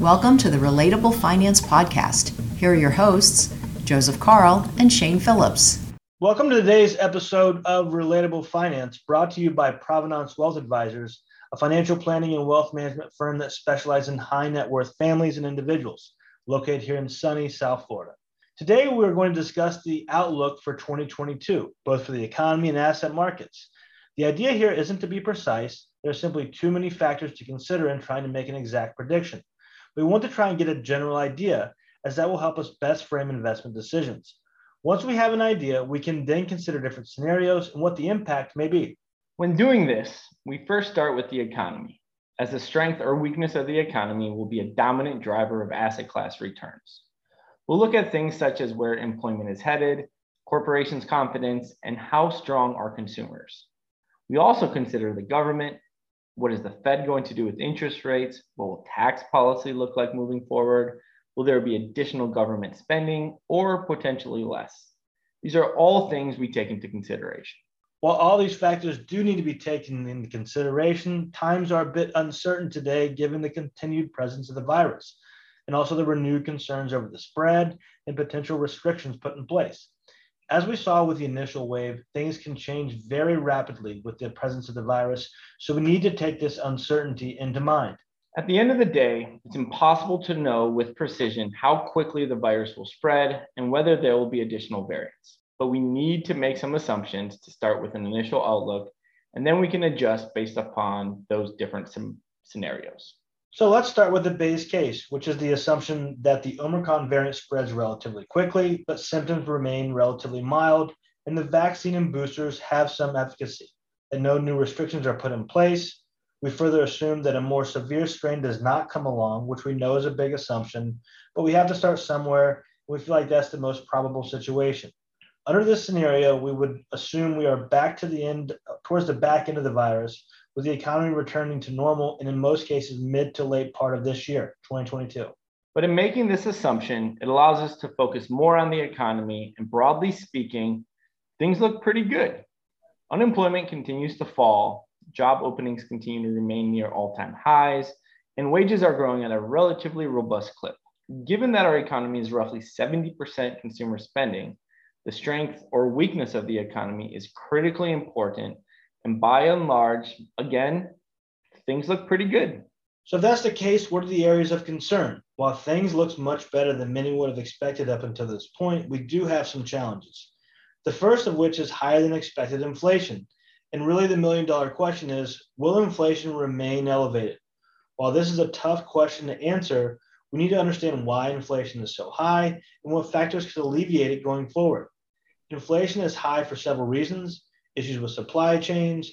Welcome to the Relatable Finance Podcast. Here are your hosts, Joseph Carl and Shane Phillips. Welcome to today's episode of Relatable Finance, brought to you by Provenance Wealth Advisors, a financial planning and wealth management firm that specializes in high net worth families and individuals located here in sunny South Florida. Today, we're going to discuss the outlook for 2022, both for the economy and asset markets. The idea here isn't to be precise, there are simply too many factors to consider in trying to make an exact prediction. We want to try and get a general idea, as that will help us best frame investment decisions. Once we have an idea, we can then consider different scenarios and what the impact may be. When doing this, we first start with the economy, as the strength or weakness of the economy will be a dominant driver of asset class returns. We'll look at things such as where employment is headed, corporations' confidence, and how strong are consumers. We also consider the government, what is the Fed going to do with interest rates? What will tax policy look like moving forward? Will there be additional government spending or potentially less? These are all things we take into consideration. While all these factors do need to be taken into consideration, times are a bit uncertain today given the continued presence of the virus and also the renewed concerns over the spread and potential restrictions put in place. As we saw with the initial wave, things can change very rapidly with the presence of the virus, so we need to take this uncertainty into mind. At the end of the day, it's impossible to know with precision how quickly the virus will spread and whether there will be additional variants. But we need to make some assumptions to start with an initial outlook, and then we can adjust based upon those different scenarios. So let's start with the base case, which is the assumption that the Omicron variant spreads relatively quickly, but symptoms remain relatively mild, and the vaccine and boosters have some efficacy, and no new restrictions are put in place. We further assume that a more severe strain does not come along, which we know is a big assumption, but we have to start somewhere. We feel like that's the most probable situation. Under this scenario, we would assume we are back to the end, towards the back end of the virus, with the economy returning to normal and in most cases mid to late part of this year, 2022. But in making this assumption, it allows us to focus more on the economy and broadly speaking, things look pretty good. Unemployment continues to fall, job openings continue to remain near all-time highs, and wages are growing at a relatively robust clip. Given that our economy is roughly 70% consumer spending, the strength or weakness of the economy is critically important and by and large, again, things look pretty good. So if that's the case, what are the areas of concern? While things looks much better than many would have expected up until this point, we do have some challenges. The first of which is higher than expected inflation. And really the million dollar question is, will inflation remain elevated? While this is a tough question to answer, we need to understand why inflation is so high and what factors could alleviate it going forward. Inflation is high for several reasons, issues with supply chains,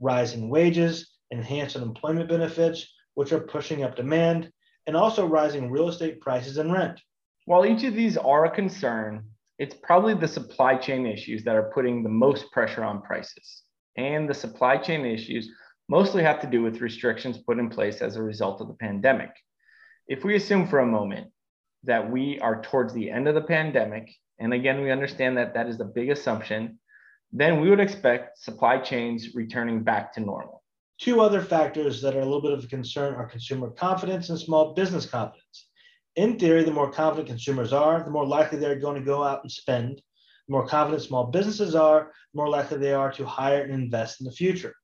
rising wages, enhanced unemployment benefits, which are pushing up demand, and also rising real estate prices and rent. While each of these are a concern, it's probably the supply chain issues that are putting the most pressure on prices. And the supply chain issues mostly have to do with restrictions put in place as a result of the pandemic. If we assume for a moment that we are towards the end of the pandemic, and again, we understand that that is the big assumption, then we would expect supply chains returning back to normal. Two other factors that are a little bit of a concern are consumer confidence and small business confidence. In theory, the more confident consumers are, the more likely they're going to go out and spend. The more confident small businesses are, the more likely they are to hire and invest in the future.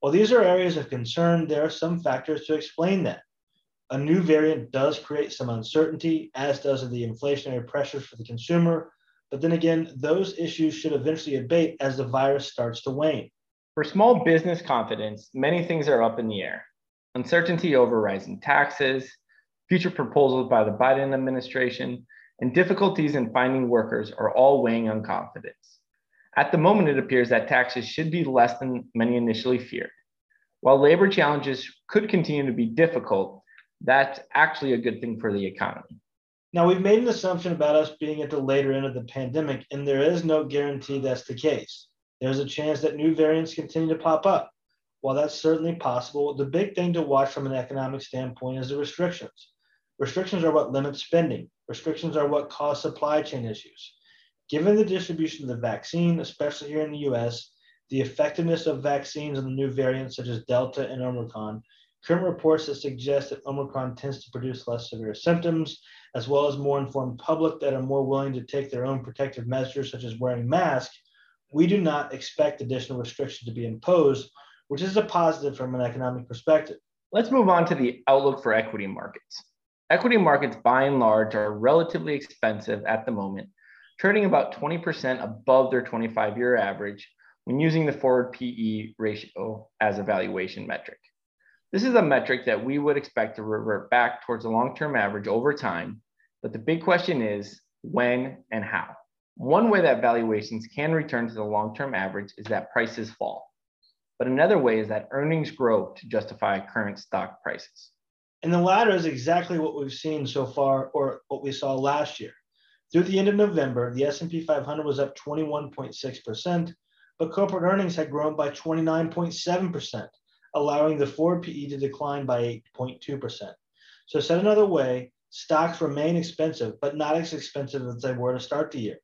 While these are areas of concern, there are some factors to explain that. A new variant does create some uncertainty, as does the inflationary pressures for the consumer, but then again, those issues should eventually abate as the virus starts to wane. For small business confidence, many things are up in the air. Uncertainty over rising taxes, future proposals by the Biden administration, and difficulties in finding workers are all weighing on confidence. At the moment, it appears that taxes should be less than many initially feared. While labor challenges could continue to be difficult, that's actually a good thing for the economy. Now, we've made an assumption about us being at the later end of the pandemic, and there is no guarantee that's the case. There's a chance that new variants continue to pop up. While that's certainly possible, the big thing to watch from an economic standpoint is the restrictions. Restrictions are what limit spending, restrictions are what cause supply chain issues. Given the distribution of the vaccine, especially here in the US, the effectiveness of vaccines and the new variants such as Delta and Omicron, Current reports that suggest that Omicron tends to produce less severe symptoms, as well as more informed public that are more willing to take their own protective measures, such as wearing masks, we do not expect additional restrictions to be imposed, which is a positive from an economic perspective. Let's move on to the outlook for equity markets. Equity markets, by and large, are relatively expensive at the moment, trading about 20% above their 25 year average when using the forward PE ratio as a valuation metric. This is a metric that we would expect to revert back towards a long-term average over time, but the big question is when and how. One way that valuations can return to the long-term average is that prices fall. But another way is that earnings grow to justify current stock prices. And the latter is exactly what we've seen so far or what we saw last year. Through the end of November, the S&P 500 was up 21.6%, but corporate earnings had grown by 29.7% allowing the forward PE to decline by 8.2%. So, said another way, stocks remain expensive, but not as expensive as they were to start the year.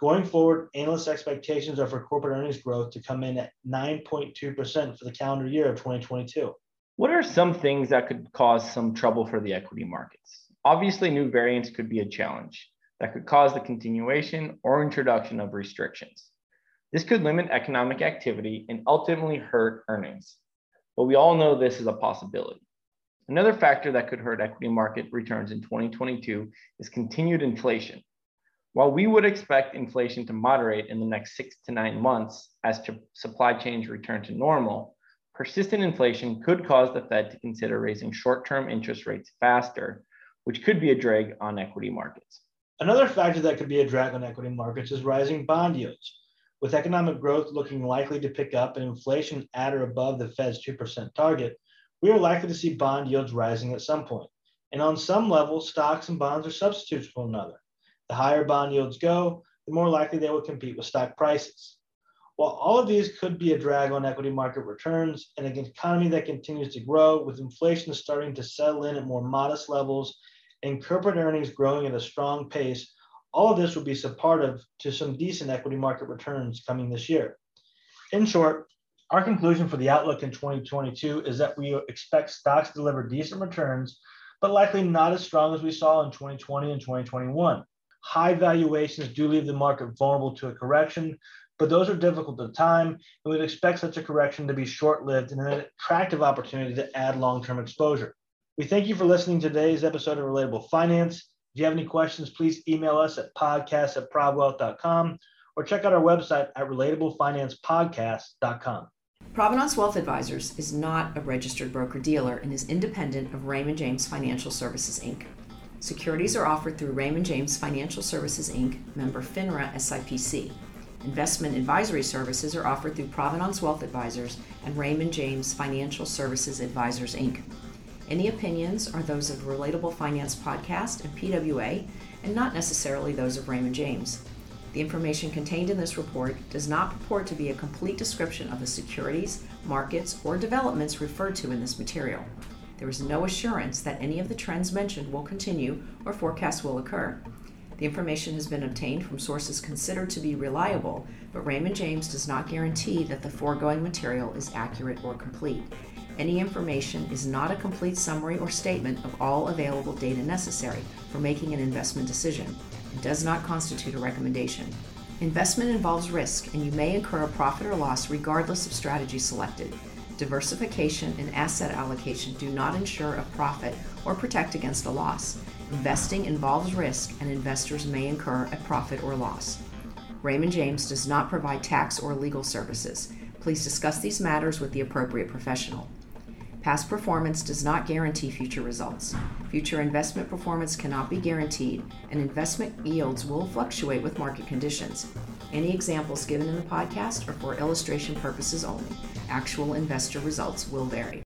Going forward, analyst expectations are for corporate earnings growth to come in at 9.2% for the calendar year of 2022. What are some things that could cause some trouble for the equity markets? Obviously, new variants could be a challenge that could cause the continuation or introduction of restrictions. This could limit economic activity and ultimately hurt earnings but we all know this is a possibility. Another factor that could hurt equity market returns in 2022 is continued inflation. While we would expect inflation to moderate in the next six to nine months as supply chains return to normal, persistent inflation could cause the Fed to consider raising short term interest rates faster, which could be a drag on equity markets. Another factor that could be a drag on equity markets is rising bond yields. With economic growth looking likely to pick up and inflation at or above the Fed's 2% target, we are likely to see bond yields rising at some point. And on some level, stocks and bonds are substitutes for one another. The higher bond yields go, the more likely they will compete with stock prices. While all of these could be a drag on equity market returns and an economy that continues to grow, with inflation starting to settle in at more modest levels and corporate earnings growing at a strong pace, all of this will be supportive to some decent equity market returns coming this year. In short, our conclusion for the outlook in 2022 is that we expect stocks to deliver decent returns, but likely not as strong as we saw in 2020 and 2021. High valuations do leave the market vulnerable to a correction, but those are difficult to time, and we'd expect such a correction to be short lived and an attractive opportunity to add long term exposure. We thank you for listening to today's episode of Relatable Finance. If you have any questions, please email us at podcast at probwealth.com or check out our website at relatablefinancepodcast.com. Provenance Wealth Advisors is not a registered broker dealer and is independent of Raymond James Financial Services Inc. Securities are offered through Raymond James Financial Services Inc., member FINRA SIPC. Investment advisory services are offered through Provenance Wealth Advisors and Raymond James Financial Services Advisors Inc. Any opinions are those of Relatable Finance Podcast and PWA, and not necessarily those of Raymond James. The information contained in this report does not purport to be a complete description of the securities, markets, or developments referred to in this material. There is no assurance that any of the trends mentioned will continue or forecasts will occur. The information has been obtained from sources considered to be reliable, but Raymond James does not guarantee that the foregoing material is accurate or complete. Any information is not a complete summary or statement of all available data necessary for making an investment decision and does not constitute a recommendation. Investment involves risk, and you may incur a profit or loss regardless of strategy selected. Diversification and asset allocation do not ensure a profit or protect against a loss. Investing involves risk, and investors may incur a profit or loss. Raymond James does not provide tax or legal services. Please discuss these matters with the appropriate professional. Past performance does not guarantee future results. Future investment performance cannot be guaranteed, and investment yields will fluctuate with market conditions. Any examples given in the podcast are for illustration purposes only. Actual investor results will vary.